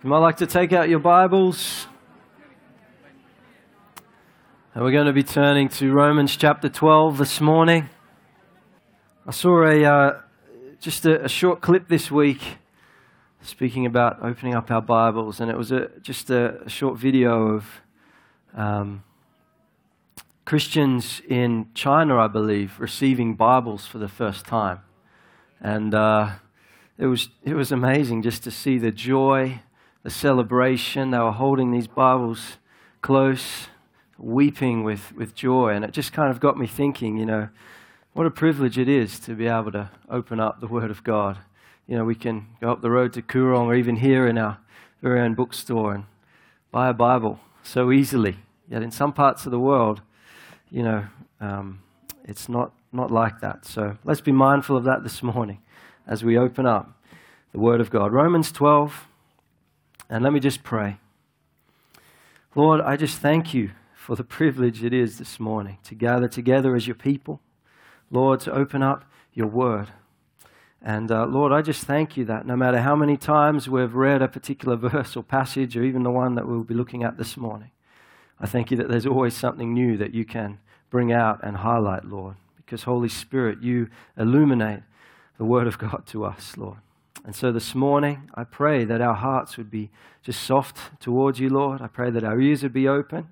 You might like to take out your Bibles. And we're going to be turning to Romans chapter 12 this morning. I saw a, uh, just a, a, short clip this week speaking about opening up our Bibles, and it was a, just a, a short video of um, Christians in China, I believe, receiving Bibles for the first time. And uh, it, was, it was amazing just to see the joy the celebration. They were holding these Bibles close, weeping with, with joy. And it just kind of got me thinking, you know, what a privilege it is to be able to open up the Word of God. You know, we can go up the road to Koorong or even here in our very own bookstore and buy a Bible so easily. Yet in some parts of the world, you know, um, it's not, not like that. So let's be mindful of that this morning as we open up the Word of God. Romans 12, and let me just pray. Lord, I just thank you for the privilege it is this morning to gather together as your people. Lord, to open up your word. And uh, Lord, I just thank you that no matter how many times we've read a particular verse or passage, or even the one that we'll be looking at this morning, I thank you that there's always something new that you can bring out and highlight, Lord. Because, Holy Spirit, you illuminate the Word of God to us, Lord. And so this morning, I pray that our hearts would be just soft towards you, Lord. I pray that our ears would be open.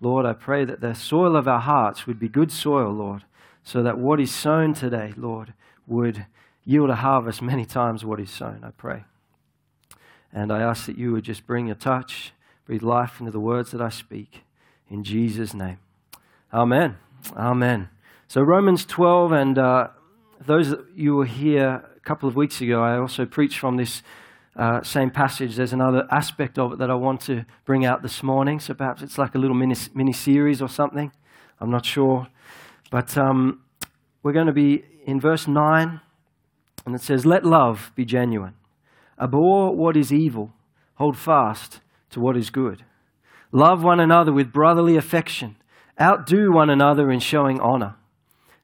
Lord, I pray that the soil of our hearts would be good soil, Lord, so that what is sown today, Lord, would yield a harvest many times what is sown, I pray. And I ask that you would just bring a touch, breathe life into the words that I speak. In Jesus' name. Amen. Amen. So, Romans 12, and uh, those you were here a couple of weeks ago, I also preached from this uh, same passage. There's another aspect of it that I want to bring out this morning. So perhaps it's like a little mini, mini series or something. I'm not sure. But um, we're going to be in verse 9, and it says, Let love be genuine. Abhor what is evil, hold fast to what is good. Love one another with brotherly affection. Outdo one another in showing honor.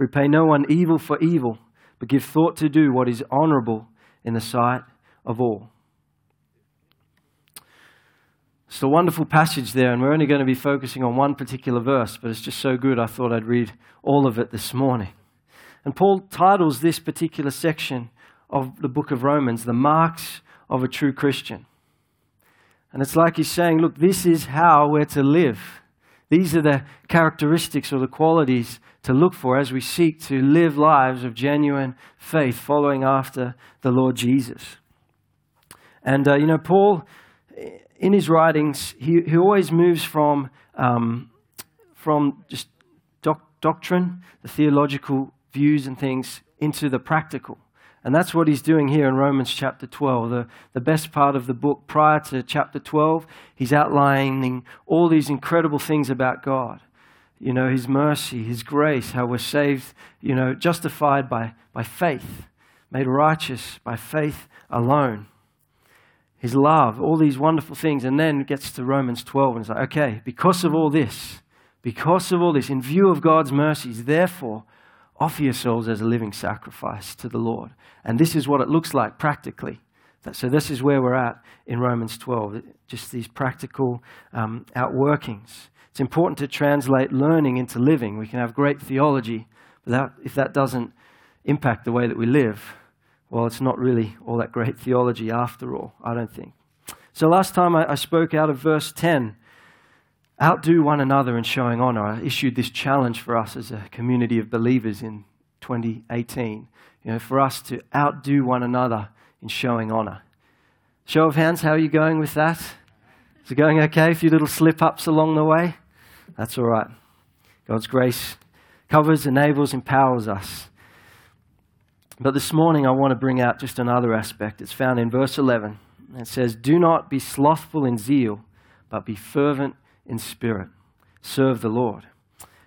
Repay no one evil for evil but give thought to do what is honorable in the sight of all. It's a wonderful passage there, and we're only going to be focusing on one particular verse, but it's just so good I thought I'd read all of it this morning. And Paul titles this particular section of the book of Romans, The Marks of a True Christian. And it's like he's saying, look, this is how we're to live. These are the characteristics or the qualities to look for as we seek to live lives of genuine faith, following after the Lord Jesus. And, uh, you know, Paul, in his writings, he, he always moves from, um, from just doc- doctrine, the theological views and things, into the practical. And that's what he's doing here in Romans chapter 12. The, the best part of the book prior to chapter 12, he's outlining all these incredible things about God you know, His mercy, His grace, how we're saved, you know, justified by, by faith, made righteous by faith alone. His love, all these wonderful things. And then gets to Romans 12 and it's like, okay, because of all this, because of all this, in view of God's mercies, therefore, offer yourselves as a living sacrifice to the Lord. And this is what it looks like practically. So, this is where we're at in Romans 12, just these practical um, outworkings. It's important to translate learning into living. We can have great theology, but that, if that doesn't impact the way that we live, well, it's not really all that great theology after all, I don't think. So last time I, I spoke out of verse 10 outdo one another in showing honor. I issued this challenge for us as a community of believers in 2018. You know, for us to outdo one another in showing honor. Show of hands, how are you going with that? Is it going okay? A few little slip ups along the way? That's all right. God's grace covers, enables, empowers us. But this morning I want to bring out just another aspect. It's found in verse 11. It says, Do not be slothful in zeal, but be fervent in spirit. Serve the Lord.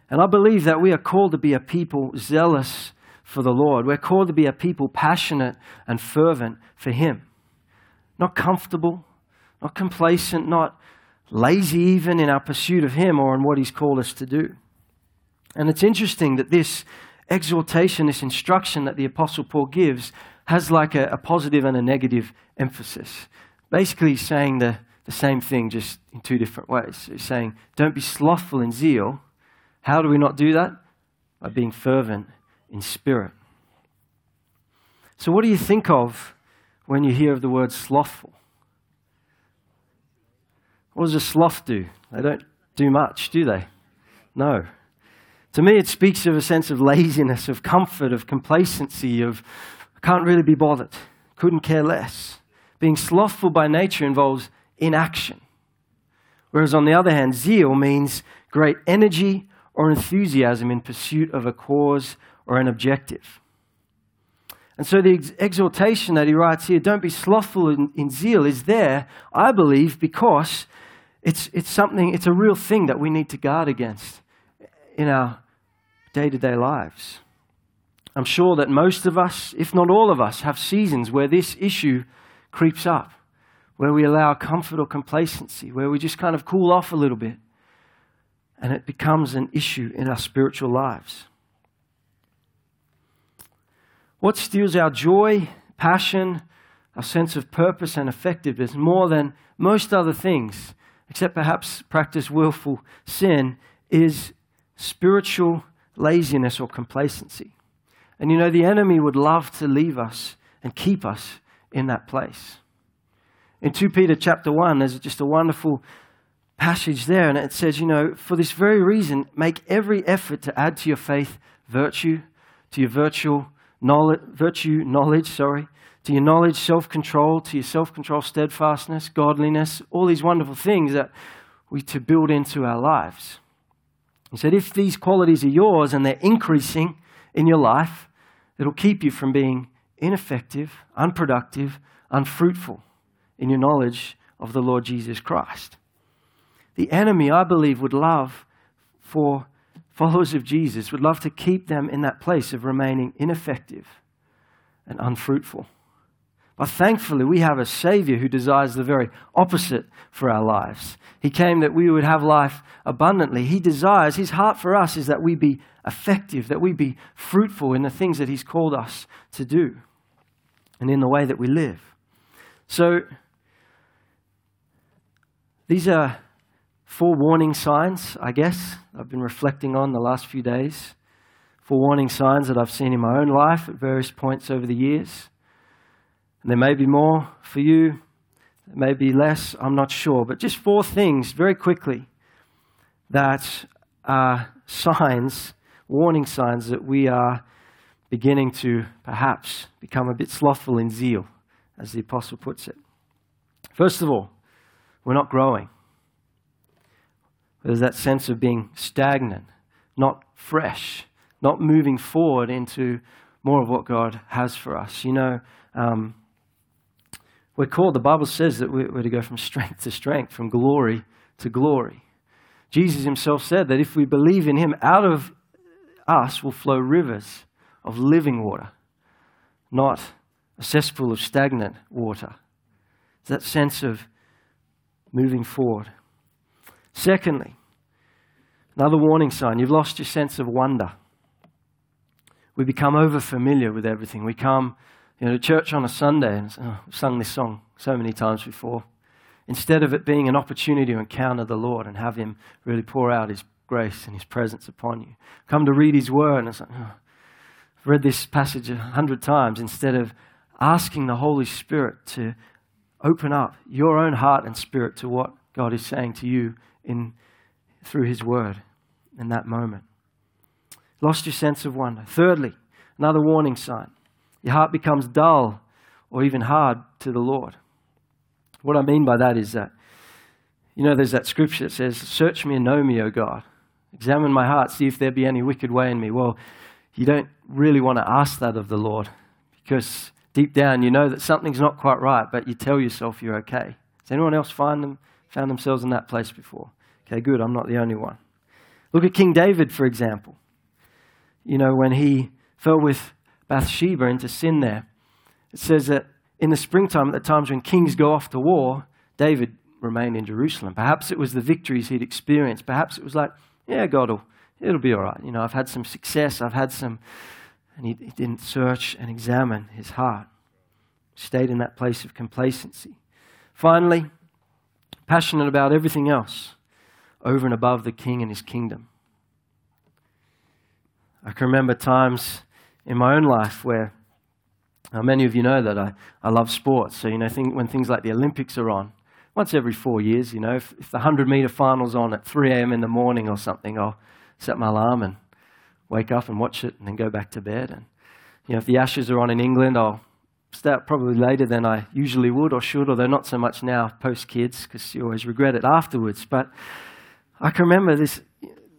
And I believe that we are called to be a people zealous for the Lord. We're called to be a people passionate and fervent for Him. Not comfortable, not complacent, not lazy even in our pursuit of Him or in what He's called us to do. And it's interesting that this exhortation, this instruction that the Apostle Paul gives, has like a, a positive and a negative emphasis. Basically, saying the, the same thing, just in two different ways. He's saying, don't be slothful in zeal. How do we not do that? By being fervent in spirit. So, what do you think of when you hear of the word slothful? What does a sloth do? They don't do much, do they? No. To me, it speaks of a sense of laziness, of comfort, of complacency, of can't really be bothered, couldn't care less. Being slothful by nature involves inaction. Whereas, on the other hand, zeal means great energy or enthusiasm in pursuit of a cause or an objective. And so the ex- exhortation that he writes here, don't be slothful in, in, zeal, is there, I believe, because it's, it's something, it's a real thing that we need to guard against in our day to day lives. I'm sure that most of us, if not all of us, have seasons where this issue creeps up, where we allow comfort or complacency, where we just kind of cool off a little bit, and it becomes an issue in our spiritual lives. What steals our joy, passion, our sense of purpose and effectiveness more than most other things, except perhaps practice willful sin, is spiritual laziness or complacency. And you know, the enemy would love to leave us and keep us in that place. In 2 Peter chapter 1, there's just a wonderful passage there, and it says, you know, for this very reason, make every effort to add to your faith virtue, to your virtual knowledge, virtue, knowledge, sorry, to your knowledge, self control, to your self control, steadfastness, godliness, all these wonderful things that we to build into our lives. He said, if these qualities are yours and they're increasing in your life, it'll keep you from being ineffective, unproductive, unfruitful in your knowledge of the Lord Jesus Christ. The enemy, I believe, would love for followers of Jesus would love to keep them in that place of remaining ineffective and unfruitful. But thankfully, we have a Savior who desires the very opposite for our lives. He came that we would have life abundantly. He desires, His heart for us is that we be effective, that we be fruitful in the things that He's called us to do and in the way that we live. So, these are four warning signs, I guess, I've been reflecting on the last few days. Four warning signs that I've seen in my own life at various points over the years. And there may be more for you, there may be less, I'm not sure. But just four things very quickly that are signs, warning signs that we are beginning to perhaps become a bit slothful in zeal, as the apostle puts it. First of all, we're not growing. There's that sense of being stagnant, not fresh, not moving forward into more of what God has for us. You know, um, we're called, the Bible says that we're to go from strength to strength, from glory to glory. Jesus himself said that if we believe in him, out of us will flow rivers of living water, not a cesspool of stagnant water. It's that sense of moving forward. Secondly, another warning sign you've lost your sense of wonder. We become over familiar with everything. We come you know, to church on a Sunday, and oh, we've sung this song so many times before. Instead of it being an opportunity to encounter the Lord and have Him really pour out His grace and His presence upon you, come to read His Word, and it's like, oh, I've read this passage a hundred times. Instead of asking the Holy Spirit to open up your own heart and spirit to what God is saying to you in, through His Word in that moment. Lost your sense of wonder. Thirdly, another warning sign your heart becomes dull or even hard to the Lord. What I mean by that is that, you know, there's that scripture that says, Search me and know me, O God. Examine my heart, see if there be any wicked way in me. Well, you don't really want to ask that of the Lord because Deep down, you know that something's not quite right, but you tell yourself you're okay. Has anyone else find them, found themselves in that place before? Okay, good. I'm not the only one. Look at King David, for example. You know, when he fell with Bathsheba into sin there, it says that in the springtime, at the times when kings go off to war, David remained in Jerusalem. Perhaps it was the victories he'd experienced. Perhaps it was like, yeah, God will, it'll be all right. You know, I've had some success. I've had some. And he, he didn't search and examine his heart. Stayed in that place of complacency. Finally, passionate about everything else over and above the king and his kingdom. I can remember times in my own life where many of you know that I, I love sports. So, you know, think, when things like the Olympics are on, once every four years, you know, if, if the 100 meter final's on at 3 a.m. in the morning or something, I'll set my alarm and wake up and watch it and then go back to bed. And, you know, if the Ashes are on in England, I'll start probably later than I usually would or should, although not so much now post kids because you always regret it afterwards. But I can remember this,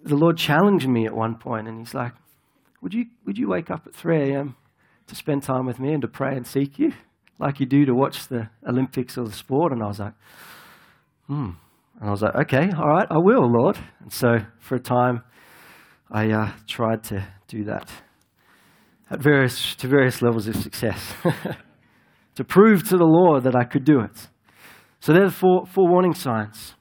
the Lord challenged me at one point and He's like, would you, would you wake up at 3 a.m. to spend time with me and to pray and seek you like you do to watch the Olympics or the sport? And I was like, hmm. And I was like, okay, all right, I will, Lord. And so for a time, I uh, tried to do that at various, to various levels of success to prove to the Lord that I could do it. So there are four, four warning signs.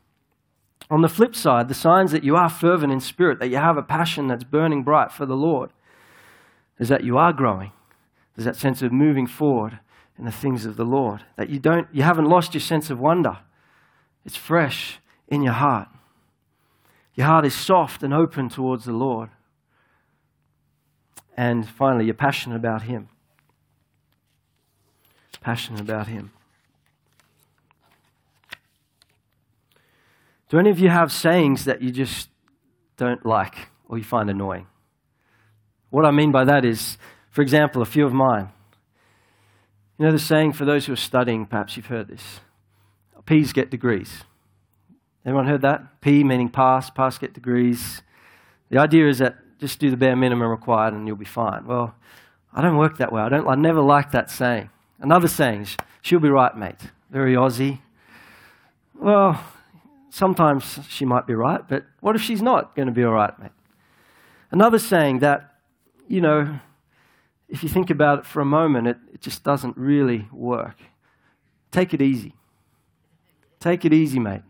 On the flip side, the signs that you are fervent in spirit, that you have a passion that's burning bright for the Lord, is that you are growing. There's that sense of moving forward in the things of the Lord. That you don't you haven't lost your sense of wonder. It's fresh in your heart. Your heart is soft and open towards the Lord. And finally, you're passionate about Him. Passionate about Him. Do any of you have sayings that you just don't like or you find annoying? What I mean by that is, for example, a few of mine. You know the saying for those who are studying, perhaps you've heard this P's get degrees. Anyone heard that? P meaning pass, pass get degrees. The idea is that just do the bare minimum required and you'll be fine. Well, I don't work that way. I, don't, I never like that saying. Another saying, she'll be right, mate. Very Aussie. Well, sometimes she might be right, but what if she's not going to be all right, mate? Another saying that, you know, if you think about it for a moment, it, it just doesn't really work. Take it easy. Take it easy, mate.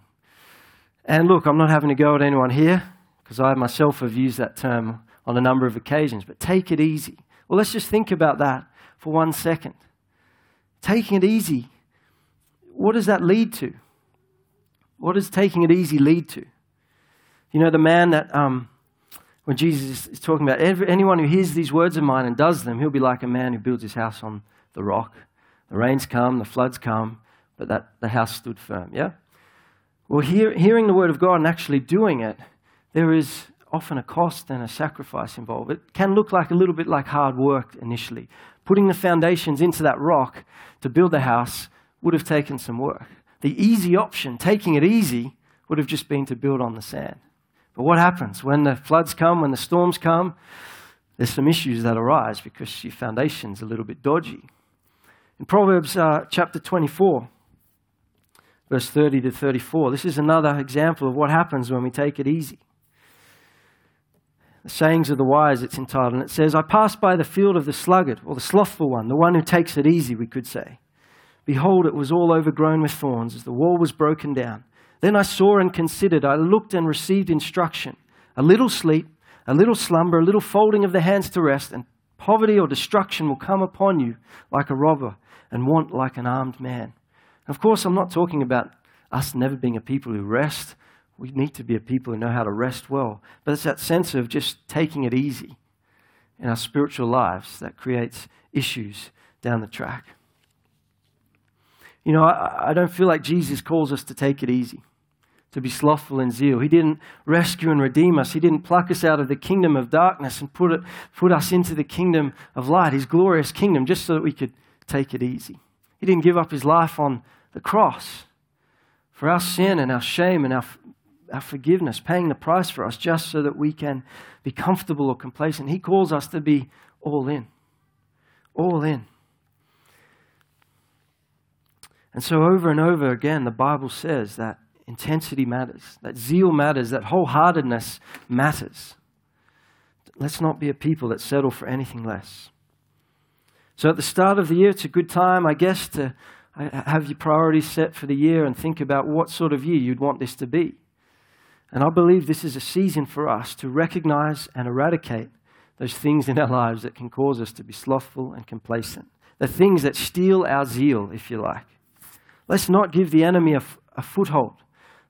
And look, I'm not having to go at anyone here because I myself have used that term on a number of occasions, but take it easy. Well, let's just think about that for one second. Taking it easy, what does that lead to? What does taking it easy lead to? You know, the man that, um, when Jesus is talking about every, anyone who hears these words of mine and does them, he'll be like a man who builds his house on the rock. The rains come, the floods come, but that the house stood firm. Yeah? Well, hear, hearing the word of God and actually doing it there is often a cost and a sacrifice involved. It can look like a little bit like hard work initially. Putting the foundations into that rock to build the house would have taken some work. The easy option, taking it easy, would have just been to build on the sand. But what happens when the floods come, when the storms come? There's some issues that arise because your foundation's a little bit dodgy. In Proverbs uh, chapter 24, verse 30 to 34, this is another example of what happens when we take it easy. The Sayings of the Wise, it's entitled, and it says, I passed by the field of the sluggard, or the slothful one, the one who takes it easy, we could say. Behold, it was all overgrown with thorns, as the wall was broken down. Then I saw and considered, I looked and received instruction. A little sleep, a little slumber, a little folding of the hands to rest, and poverty or destruction will come upon you like a robber, and want like an armed man. Of course, I'm not talking about us never being a people who rest we need to be a people who know how to rest well. But it's that sense of just taking it easy in our spiritual lives that creates issues down the track. You know, I, I, don't feel like Jesus calls us to take it easy, to be slothful in zeal. He didn't rescue and redeem us. He didn't pluck us out of the kingdom of darkness and put, it, put us into the kingdom of light, his glorious kingdom, just so that we could take it easy. He didn't give up his life on the cross for our sin and our shame and our our forgiveness, paying the price for us just so that we can be comfortable or complacent. He calls us to be all in. All in. And so, over and over again, the Bible says that intensity matters, that zeal matters, that wholeheartedness matters. Let's not be a people that settle for anything less. So, at the start of the year, it's a good time, I guess, to have your priorities set for the year and think about what sort of year you'd want this to be. And I believe this is a season for us to recognize and eradicate those things in our lives that can cause us to be slothful and complacent. The things that steal our zeal, if you like. Let's not give the enemy a, a foothold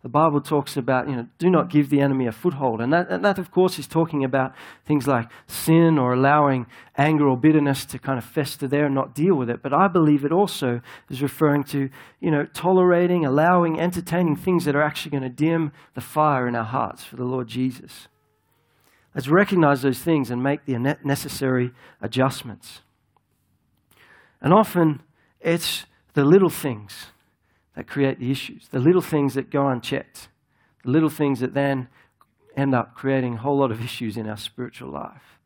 the Bible talks about, you know, do not give the enemy a foothold. And that, and that, of course, is talking about things like sin or allowing anger or bitterness to kind of fester there and not deal with it. But I believe it also is referring to, you know, tolerating, allowing, entertaining things that are actually going to dim the fire in our hearts for the Lord Jesus. Let's recognize those things and make the necessary adjustments. And often it's the little things that create the issues, the little things that go unchecked, the little things that then end up creating a whole lot of issues in our spiritual life.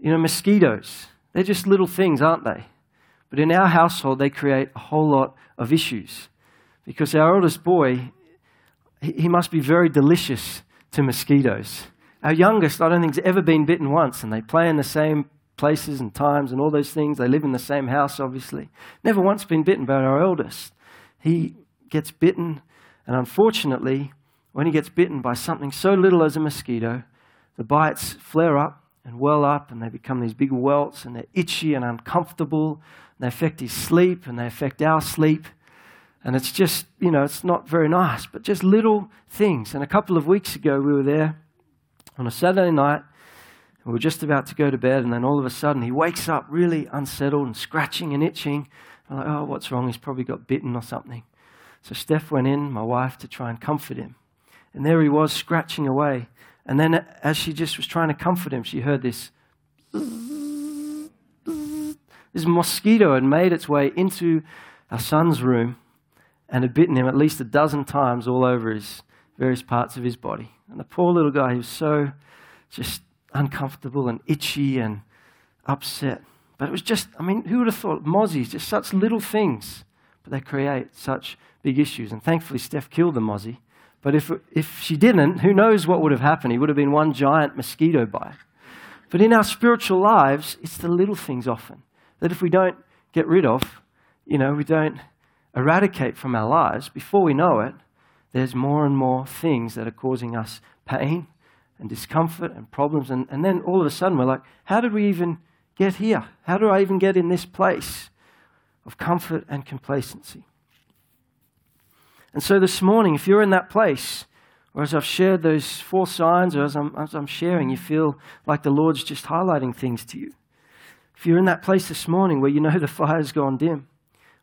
You know, mosquitoes, they're just little things, aren't they? But in our household, they create a whole lot of issues because our oldest boy, he must be very delicious to mosquitoes. Our youngest, I don't think, has ever been bitten once, and they play in the same places and times and all those things. They live in the same house, obviously. Never once been bitten by our eldest he gets bitten, and unfortunately, when he gets bitten by something so little as a mosquito, the bites flare up and well up, and they become these big welts, and they're itchy and uncomfortable. And they affect his sleep, and they affect our sleep. And it's just, you know, it's not very nice, but just little things. And a couple of weeks ago, we were there on a Saturday night, and we were just about to go to bed, and then all of a sudden, he wakes up really unsettled and scratching and itching. I'm like, oh, what's wrong? He's probably got bitten or something. So Steph went in, my wife, to try and comfort him. And there he was, scratching away. And then, as she just was trying to comfort him, she heard this. This mosquito had made its way into our son's room and had bitten him at least a dozen times all over his various parts of his body. And the poor little guy, he was so just uncomfortable and itchy and upset. It was just, I mean, who would have thought? Mozzies, just such little things, but they create such big issues. And thankfully, Steph killed the mozzie. But if, if she didn't, who knows what would have happened? He would have been one giant mosquito bite. But in our spiritual lives, it's the little things often that if we don't get rid of, you know, we don't eradicate from our lives, before we know it, there's more and more things that are causing us pain and discomfort and problems. And, and then all of a sudden, we're like, how did we even get here? How do I even get in this place of comfort and complacency? And so this morning, if you're in that place, or as I've shared those four signs, or as I'm, as I'm sharing, you feel like the Lord's just highlighting things to you. If you're in that place this morning where you know the fire's gone dim,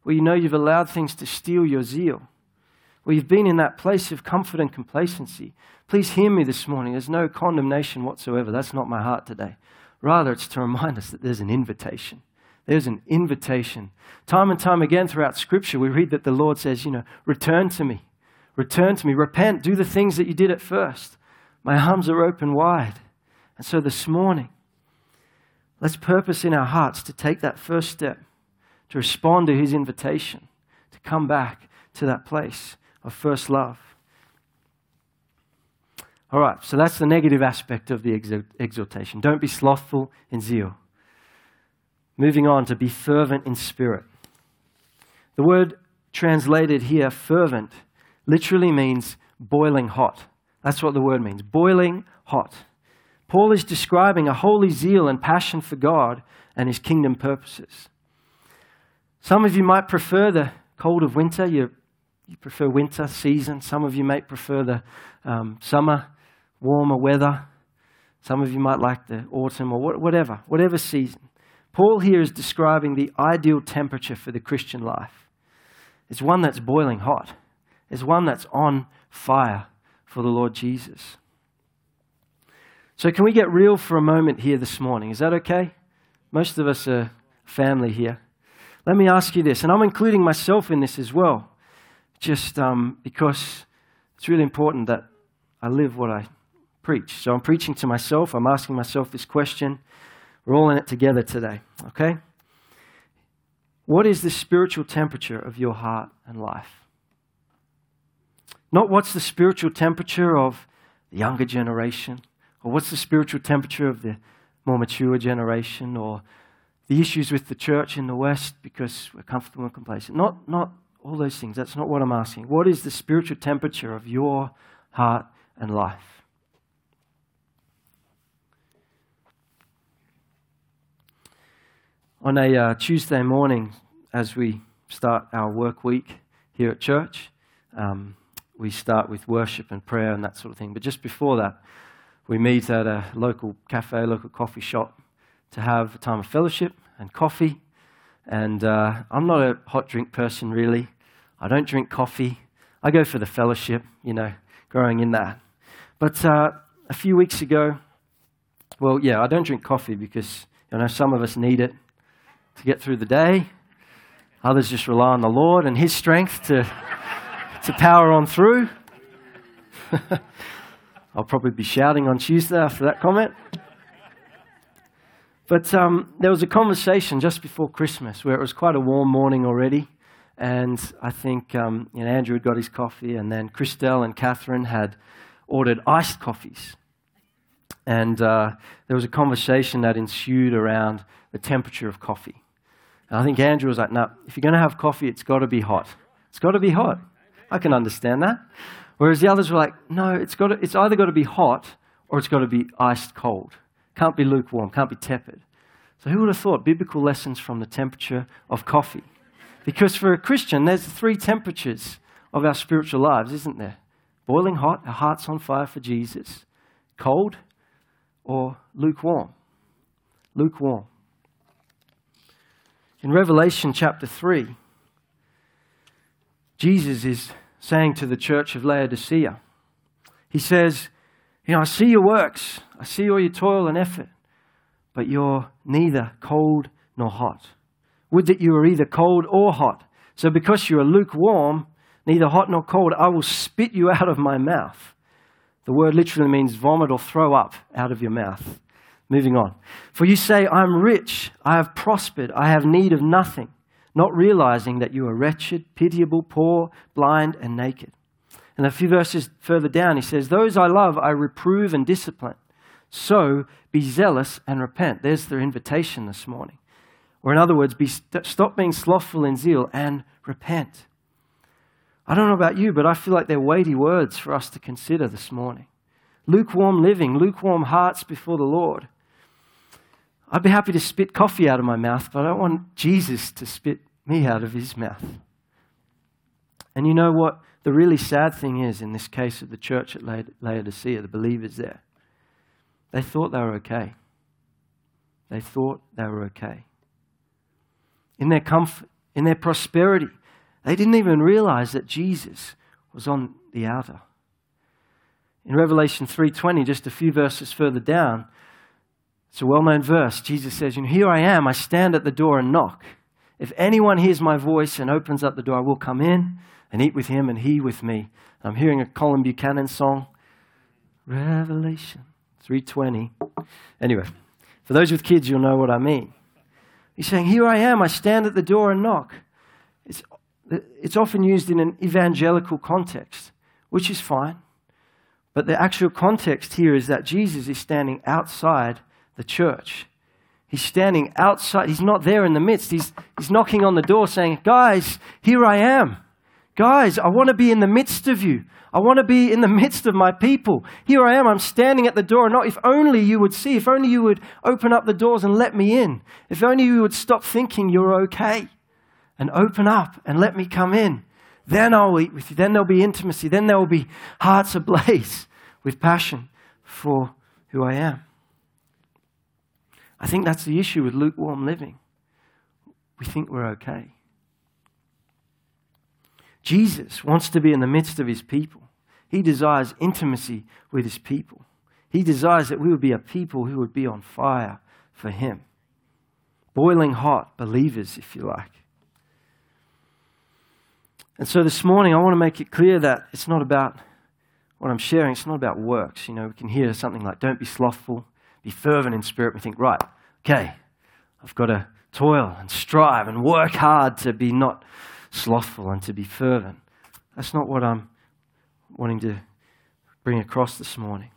where you know you've allowed things to steal your zeal, where you've been in that place of comfort and complacency, please hear me this morning. There's no condemnation whatsoever. That's not my heart today. Rather, it's to remind us that there's an invitation. There's an invitation. Time and time again throughout Scripture, we read that the Lord says, you know, return to me. Return to me. Repent. Do the things that you did at first. My arms are open wide. And so this morning, let's purpose in our hearts to take that first step, to respond to His invitation, to come back to that place of first love. All right, so that's the negative aspect of the exhortation. Don't be slothful in zeal. Moving on to be fervent in spirit. The word translated here, fervent, literally means boiling hot. That's what the word means boiling hot. Paul is describing a holy zeal and passion for God and his kingdom purposes. Some of you might prefer the cold of winter. You, you prefer winter season. Some of you may prefer the um, summer warmer weather. Some of you might like the autumn or whatever, whatever season. Paul here is describing the ideal temperature for the Christian life. It's one that's boiling hot, it's one that's on fire for the Lord Jesus. So, can we get real for a moment here this morning? Is that okay? Most of us are family here. Let me ask you this, and I'm including myself in this as well, just um, because it's really important that I live what I preach. So I'm preaching to myself. I'm asking myself this question. We're all in it together today, okay? What is the spiritual temperature of your heart and life? Not what's the spiritual temperature of the younger generation, or what's the spiritual temperature of the more mature generation, or the issues with the church in the West because we're comfortable and complacent. Not, not all those things. That's not what I'm asking. What is the spiritual temperature of your heart and life? On a uh, Tuesday morning, as we start our work week here at church, um, we start with worship and prayer and that sort of thing. But just before that, we meet at a local cafe, local coffee shop to have a time of fellowship and coffee. And uh, I'm not a hot drink person, really. I don't drink coffee. I go for the fellowship, you know, growing in that. But uh, a few weeks ago, well, yeah, I don't drink coffee because, you know, some of us need it to get through the day. Others just rely on the Lord and His strength to, to power on through. I'll probably be shouting on Tuesday after that comment. But um, there was a conversation just before Christmas where it was quite a warm morning already. And I think um, you know, Andrew had got his coffee, and then Christelle and Catherine had ordered iced coffees. And uh, there was a conversation that ensued around the temperature of coffee. And I think Andrew was like, no, if you're going to have coffee, it's got to be hot. It's got to be hot. I can understand that. Whereas the others were like, no, it's, got to, it's either got to be hot or it's got to be iced cold. Can't be lukewarm, can't be tepid. So who would have thought biblical lessons from the temperature of coffee? Because for a Christian, there's three temperatures of our spiritual lives, isn't there? Boiling hot, our heart's on fire for Jesus. Cold or lukewarm. Lukewarm. In Revelation chapter 3, Jesus is saying to the church of Laodicea, He says, You know, I see your works, I see all your toil and effort, but you're neither cold nor hot. Would that you were either cold or hot. So because you are lukewarm, neither hot nor cold, I will spit you out of my mouth. The word literally means vomit or throw up out of your mouth. Moving on. For you say, I'm rich, I have prospered, I have need of nothing, not realizing that you are wretched, pitiable, poor, blind, and naked. And a few verses further down, he says, Those I love, I reprove and discipline. So be zealous and repent. There's their invitation this morning. Or, in other words, be st- stop being slothful in zeal and repent. I don't know about you, but I feel like they're weighty words for us to consider this morning. Lukewarm living, lukewarm hearts before the Lord. I'd be happy to spit coffee out of my mouth, but I don't want Jesus to spit me out of his mouth. And you know what? The really sad thing is, in this case of the church at Laodicea, the believers there, they thought they were okay. They thought they were okay. In their comfort, in their prosperity, they didn't even realize that Jesus was on the outer. In Revelation 3:20, just a few verses further down, it's a well known verse. Jesus says, Here I am, I stand at the door and knock. If anyone hears my voice and opens up the door, I will come in and eat with him and he with me. I'm hearing a Colin Buchanan song. Revelation 320. Anyway, for those with kids, you'll know what I mean. He's saying, Here I am, I stand at the door and knock. It's, often used in an evangelical context, which is fine. But the actual context here is that Jesus is standing outside the church. He's standing outside. He's not there in the midst. He's, he's knocking on the door saying, Guys, here I am. Guys, I want to be in the midst of you. I want to be in the midst of my people. Here I am. I'm standing at the door. Not if only you would see, if only you would open up the doors and let me in. If only you would stop thinking you're okay and open up and let me come in. Then I'll eat with you. Then there'll be intimacy. Then there will be hearts ablaze with passion for who I am. I think that's the issue with lukewarm living. We think we're okay. Jesus wants to be in the midst of his people. He desires intimacy with his people. He desires that we would be a people who would be on fire for him. Boiling hot believers, if you like. And so this morning, I want to make it clear that it's not about what I'm sharing, it's not about works. You know, we can hear something like, don't be slothful, be fervent in spirit. We think, right, okay, I've got to toil and strive and work hard to be not slothful and to be fervent. That's not what I'm wanting to bring across this morning.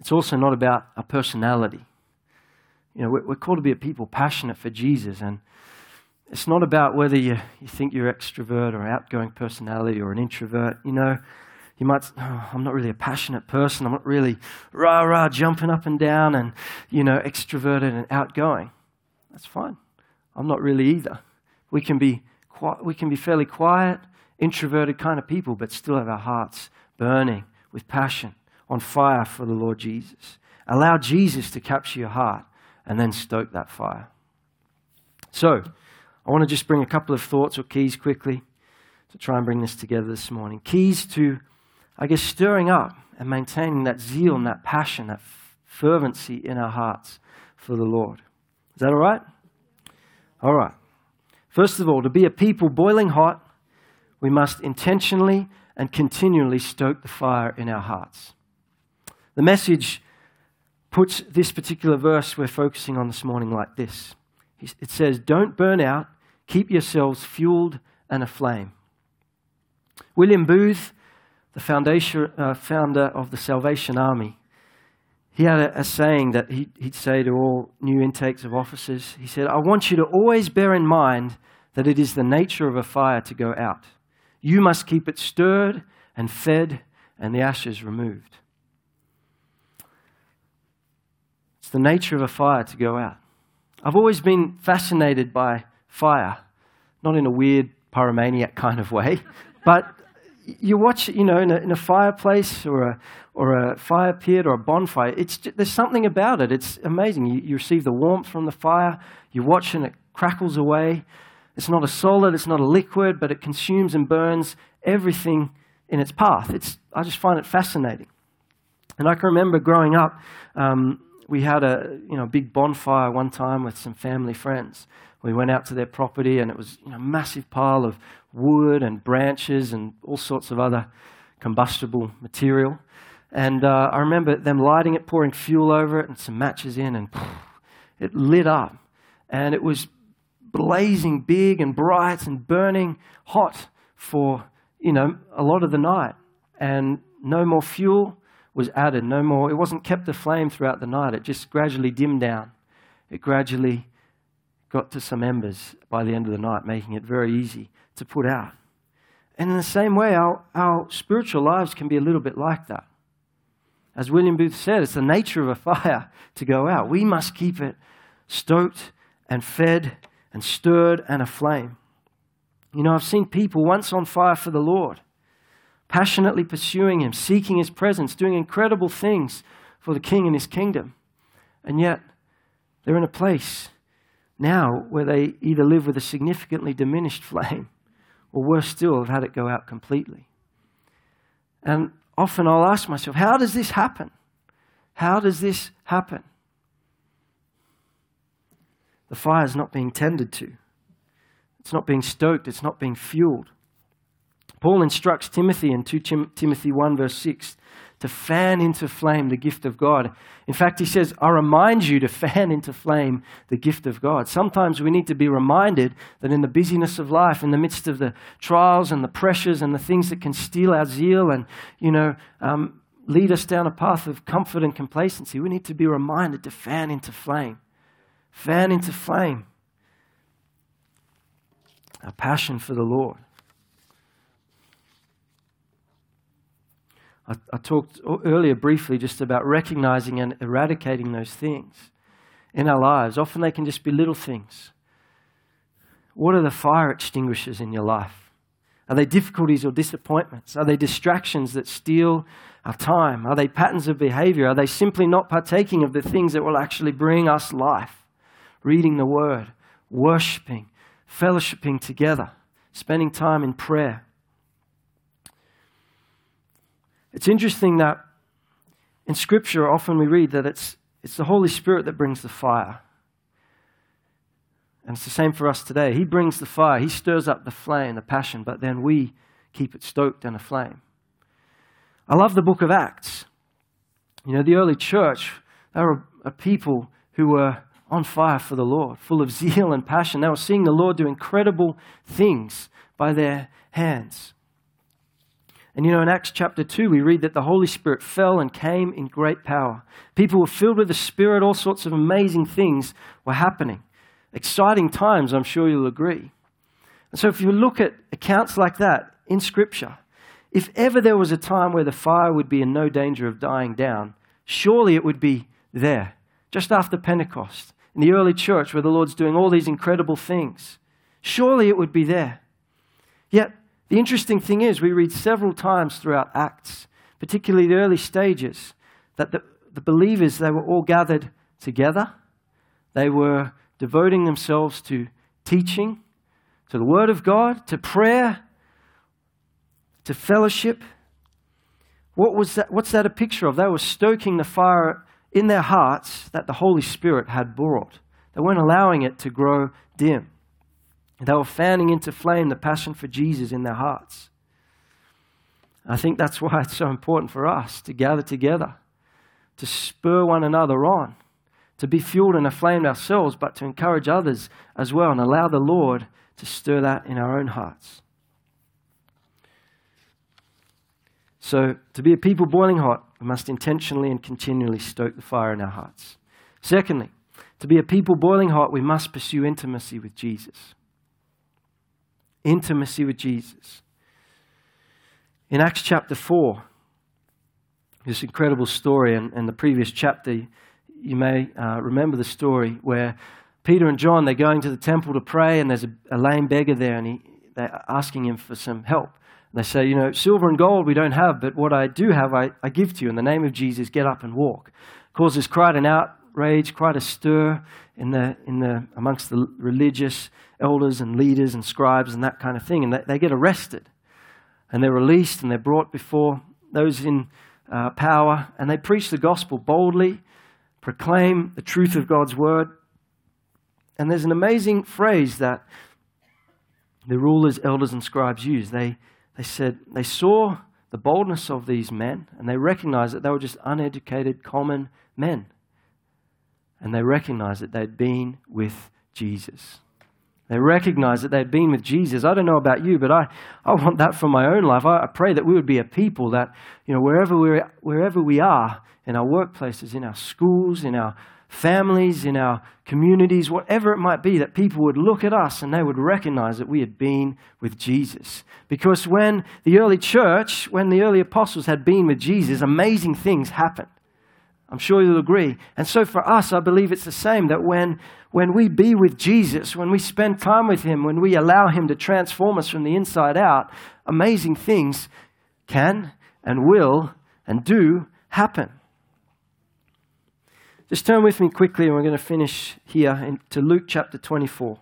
It's also not about a personality. You know, we're, called to be a people passionate for Jesus, and it's not about whether you, you think you're extrovert or outgoing personality or an introvert. You know, you might, oh, I'm not really a passionate person. I'm not really rah rah jumping up and down and, you know, extroverted and outgoing. That's fine. I'm not really either. We can be, we can be fairly quiet, introverted kind of people, but still have our hearts burning with passion, on fire for the Lord Jesus. Allow Jesus to capture your heart and then stoke that fire. So, I want to just bring a couple of thoughts or keys quickly to try and bring this together this morning. Keys to, I guess, stirring up and maintaining that zeal and that passion, that fervency in our hearts for the Lord. Is that all right? All right. First of all, to be a people boiling hot, we must intentionally and continually stoke the fire in our hearts. The message puts this particular verse we're focusing on this morning like this it says, Don't burn out, keep yourselves fueled and aflame. William Booth, the uh, founder of the Salvation Army, he had a, a saying that he, he'd say to all new intakes of officers. He said, I want you to always bear in mind that it is the nature of a fire to go out. You must keep it stirred and fed and the ashes removed. It's the nature of a fire to go out. I've always been fascinated by fire, not in a weird pyromaniac kind of way, but you watch, you know, in a, in a, fireplace or a, or a fire pit or a bonfire, it's, there's something about it. It's amazing. You, you receive the warmth from the fire, you watch and it crackles away. It's not a solid, it's not a liquid, but it consumes and burns everything in its path. It's, I just find it fascinating. And I can remember growing up, um, we had a you know, big bonfire one time with some family friends. We went out to their property and it was you know, a massive pile of wood and branches and all sorts of other combustible material. And uh, I remember them lighting it, pouring fuel over it, and some matches in, and it lit up. And it was blazing big and bright and burning hot for, you know, a lot of the night. And no more fuel was added, no more. It wasn't kept aflame throughout the night. It just gradually dimmed down. It gradually got to some embers by the end of the night, making it very easy to put out. And in the same way, our, our spiritual lives can be a little bit like that. As William Booth said, it's the nature of a fire to go out. We must keep it stoked and fed and stirred and aflame. You know, I've seen people once on fire for the Lord, passionately pursuing Him, seeking His presence, doing incredible things for the King and His kingdom. And yet, they're in a place now where they either live with a significantly diminished flame or worse still, have had it go out completely. And often I'll ask myself, how does this happen? How does this happen? The fire is not being tended to. It's not being stoked. It's not being fueled. Paul instructs Timothy in 2 Timothy 1, verse 6, to fan into flame the gift of God. In fact, he says, I remind you to fan into flame the gift of God. Sometimes we need to be reminded that in the busyness of life, in the midst of the trials and the pressures and the things that can steal our zeal and, you know, um, lead us down a path of comfort and complacency, we need to be reminded to fan into flame. Fan into flame our passion for the Lord. I, I talked earlier briefly just about recognizing and eradicating those things in our lives. Often they can just be little things. What are the fire extinguishers in your life? Are they difficulties or disappointments? Are they distractions that steal our time? Are they patterns of behavior? Are they simply not partaking of the things that will actually bring us life? Reading the Word, worshiping, fellowshipping together, spending time in prayer. It's interesting that in Scripture, often we read that it's, it's the Holy Spirit that brings the fire. And it's the same for us today. He brings the fire, He stirs up the flame, the passion, but then we keep it stoked and aflame. I love the book of Acts. You know, the early church, they were a people who were on fire for the Lord, full of zeal and passion. They were seeing the Lord do incredible things by their hands. And you know, in Acts chapter 2, we read that the Holy Spirit fell and came in great power. People were filled with the Spirit, all sorts of amazing things were happening. Exciting times, I'm sure you'll agree. And so, if you look at accounts like that in Scripture, if ever there was a time where the fire would be in no danger of dying down, surely it would be there, just after Pentecost, in the early church where the Lord's doing all these incredible things. Surely it would be there. Yet, the interesting thing is, we read several times throughout Acts, particularly the early stages, that the, the believers, they were all gathered together. They were devoting themselves to teaching, to the Word of God, to prayer, to fellowship. What was that, what's that a picture of? They were stoking the fire in their hearts that the Holy Spirit had brought. They weren't allowing it to grow dim. They were fanning into flame the passion for Jesus in their hearts. I think that's why it's so important for us to gather together, to spur one another on, to be fueled and aflamed ourselves, but to encourage others as well and allow the Lord to stir that in our own hearts. So, to be a people boiling hot, we must intentionally and continually stoke the fire in our hearts. Secondly, to be a people boiling hot, we must pursue intimacy with Jesus intimacy with Jesus. In Acts chapter 4, this incredible story, and, and the previous chapter, you may uh, remember the story where Peter and John, they're going to the temple to pray, and there's a, a lame beggar there, and he, they're asking him for some help. And they say, You know, silver and gold we don't have, but what I do have, I, I give to you. In the name of Jesus, get up and walk. Causes quite an outrage, quite a stir in the, in the, amongst the religious elders and leaders and scribes and that kind of thing. And they, they get arrested and they're released and they're brought before those in uh, power and they preach the gospel boldly, proclaim the truth of God's word. And there's an amazing phrase that the rulers, elders, and scribes used. They, they said they saw the boldness of these men and they recognized that they were just uneducated, common men. And they recognized that they'd been with Jesus. They recognized that they'd been with Jesus. I don't know about you, but I, I want that for my own life. I, I pray that we would be a people that, you know, wherever, we're, wherever we are, in our workplaces, in our schools, in our families, in our communities, whatever it might be, that people would look at us and they would recognize that we had been with Jesus. Because when the early church, when the early apostles had been with Jesus, amazing things happened. I'm sure you'll agree. And so for us, I believe it's the same that when, when we be with Jesus, when we spend time with Him, when we allow Him to transform us from the inside out, amazing things can and will and do happen. Just turn with me quickly, and we're going to finish here in, to Luke chapter 24.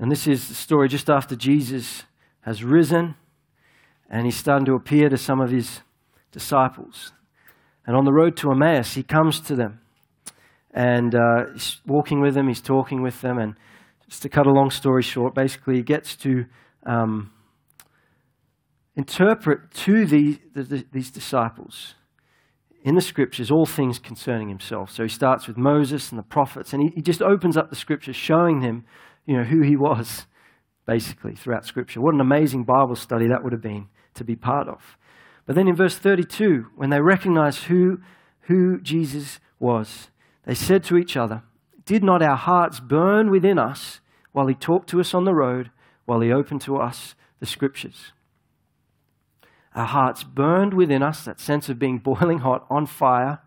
And this is the story just after Jesus has risen and he's starting to appear to some of his disciples. And on the road to Emmaus, he comes to them and uh, he's walking with them, he's talking with them. And just to cut a long story short, basically, he gets to um, interpret to the, the, these disciples in the scriptures all things concerning himself. So he starts with Moses and the prophets, and he, he just opens up the scriptures, showing them you know, who he was, basically, throughout Scripture. What an amazing Bible study that would have been to be part of. But then in verse 32, when they recognized who, who Jesus was, they said to each other, Did not our hearts burn within us while he talked to us on the road, while he opened to us the Scriptures? Our hearts burned within us, that sense of being boiling hot on fire,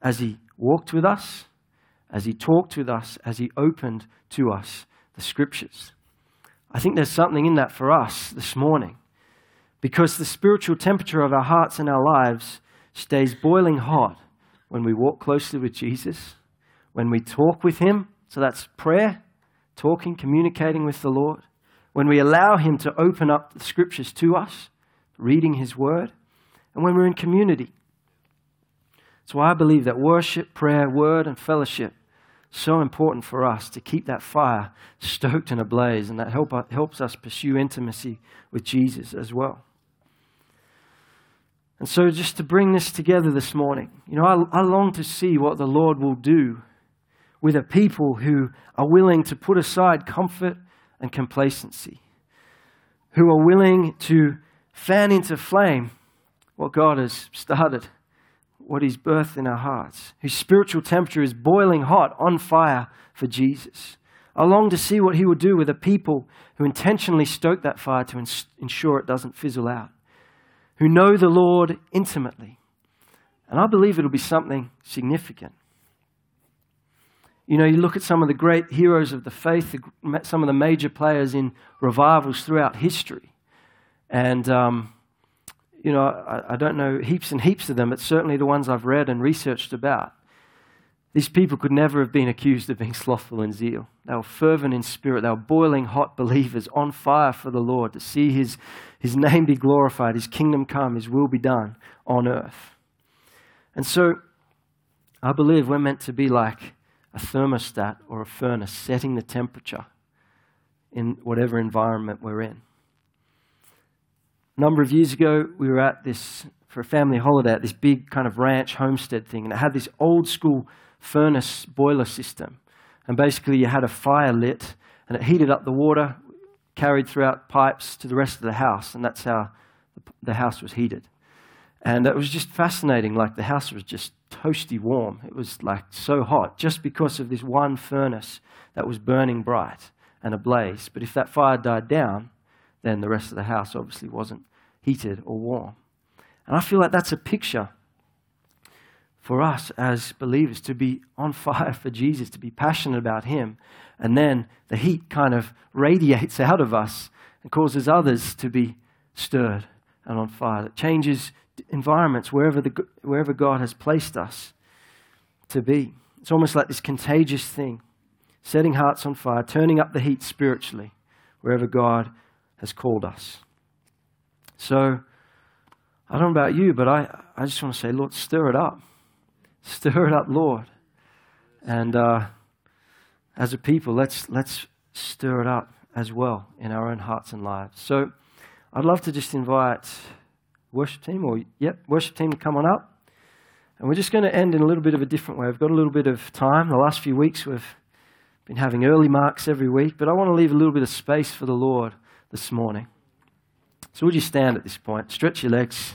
as he walked with us as he talked with us, as he opened to us the scriptures. I think there's something in that for us this morning because the spiritual temperature of our hearts and our lives stays boiling hot when we walk closely with Jesus, when we talk with him. So that's prayer, talking, communicating with the Lord. When we allow him to open up the scriptures to us, reading his word, and when we're in community. So I believe that worship, prayer, word, and fellowship so important for us to keep that fire stoked and ablaze, and that help, helps us pursue intimacy with Jesus as well. And so, just to bring this together this morning, you know, I, I long to see what the Lord will do with a people who are willing to put aside comfort and complacency, who are willing to fan into flame what God has started, what He's birthed in our hearts, whose spiritual temperature is boiling hot, on fire for Jesus. I long to see what He will do with a people who intentionally stoke that fire to ins- ensure it doesn't fizzle out, who know the Lord intimately. And I believe it'll be something significant. You know, you look at some of the great heroes of the faith, some of the major players in revivals throughout history. And, um, you know, I, I, don't know heaps and heaps of them, but certainly the ones I've read and researched about. These people could never have been accused of being slothful in zeal. They were fervent in spirit. They were boiling hot believers on fire for the Lord to see his, his name be glorified, His kingdom come, His will be done on earth. And so I believe we're meant to be like a thermostat or a furnace setting the temperature in whatever environment we're in. A number of years ago, we were at this, for a family holiday, at this big kind of ranch homestead thing, and it had this old school furnace boiler system. And basically, you had a fire lit, and it heated up the water, carried throughout pipes to the rest of the house, and that's how the house was heated. And it was just fascinating. Like the house was just toasty warm. It was like so hot just because of this one furnace that was burning bright and ablaze. But if that fire died down, then the rest of the house obviously wasn't heated or warm. And I feel like that's a picture for us as believers to be on fire for Jesus, to be passionate about Him. And then the heat kind of radiates out of us and causes others to be stirred and on fire. It changes environments wherever, the, wherever God has placed us to be. It's almost like this contagious thing, setting hearts on fire, turning up the heat spiritually wherever God has called us. So, I don't know about you, but I, I just want to say, Lord, stir it up. Stir it up, Lord. And uh, as a people, let's, let's stir it up as well in our own hearts and lives. So, I'd love to just invite worship team, or yep, worship team to come on up. And we're just going to end in a little bit of a different way. We've got a little bit of time. The last few weeks we've been having early marks every week, but I want to leave a little bit of space for the Lord this morning. So would you stand at this point? Stretch your legs.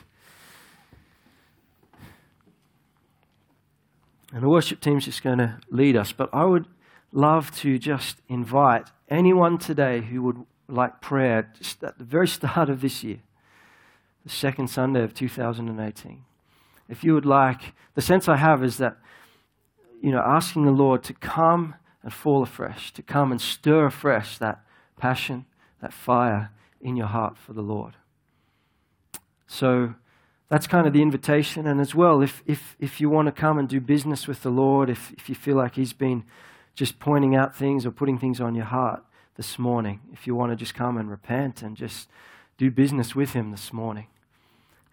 And the worship team's just going to lead us. But I would love to just invite anyone today who would like prayer just at the very start of this year the second Sunday of 2018. If you would like, the sense I have is that, you know, asking the Lord to come and fall afresh, to come and stir afresh that passion, that fire in your heart for the Lord. So that's kind of the invitation. And as well, if, if, if you want to come and do business with the Lord, if, if you feel like He's been just pointing out things or putting things on your heart this morning, if you want to just come and repent and just do business with Him this morning,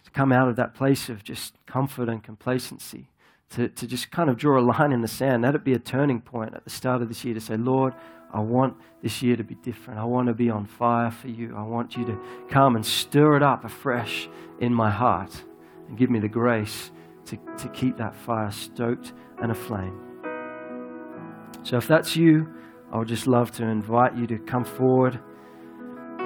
to come out of that place of just comfort and complacency, to, to just kind of draw a line in the sand. That'd be a turning point at the start of this year to say, Lord, I want this year to be different. I want to be on fire for you. I want you to come and stir it up afresh in my heart and give me the grace to, to keep that fire stoked and aflame. So if that's you, I would just love to invite you to come forward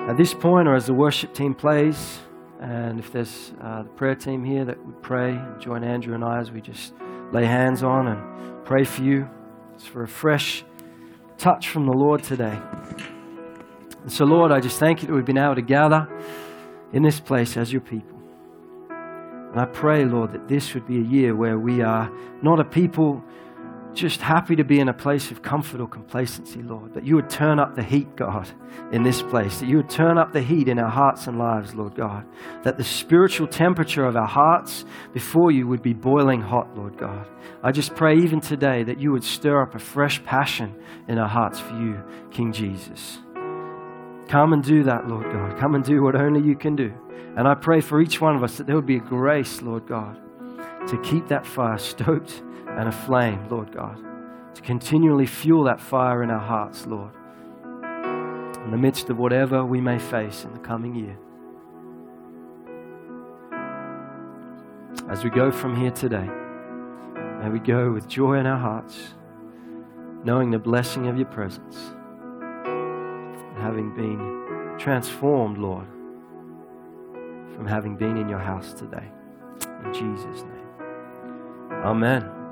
at this point or as the worship team plays. And if there's uh, the prayer team here that would pray and join Andrew and I as we just lay hands on and pray for you. It's for a fresh touch from the Lord today. And so, Lord, I just thank you that we've been able to gather in this place as your people. And I pray, Lord, that this would be a year where we are not a people just happy to be in a place of comfort or complacency, Lord. That you would turn up the heat, God, in this place. That you would turn up the heat in our hearts and lives, Lord God. That the spiritual temperature of our hearts before you would be boiling hot, Lord God. I just pray even today that you would stir up a fresh passion in our hearts for you, King Jesus. Come and do that, Lord God. Come and do what only you can do. And I pray for each one of us that there would be a grace, Lord God, to keep that fire stoked and a flame, Lord God, to continually fuel that fire in our hearts, Lord, in the midst of whatever we may face in the coming year. as we go from here today, may we go with joy in our hearts, knowing the blessing of your presence, having been transformed, Lord, from having been in your house today. In Jesus' name. Amen.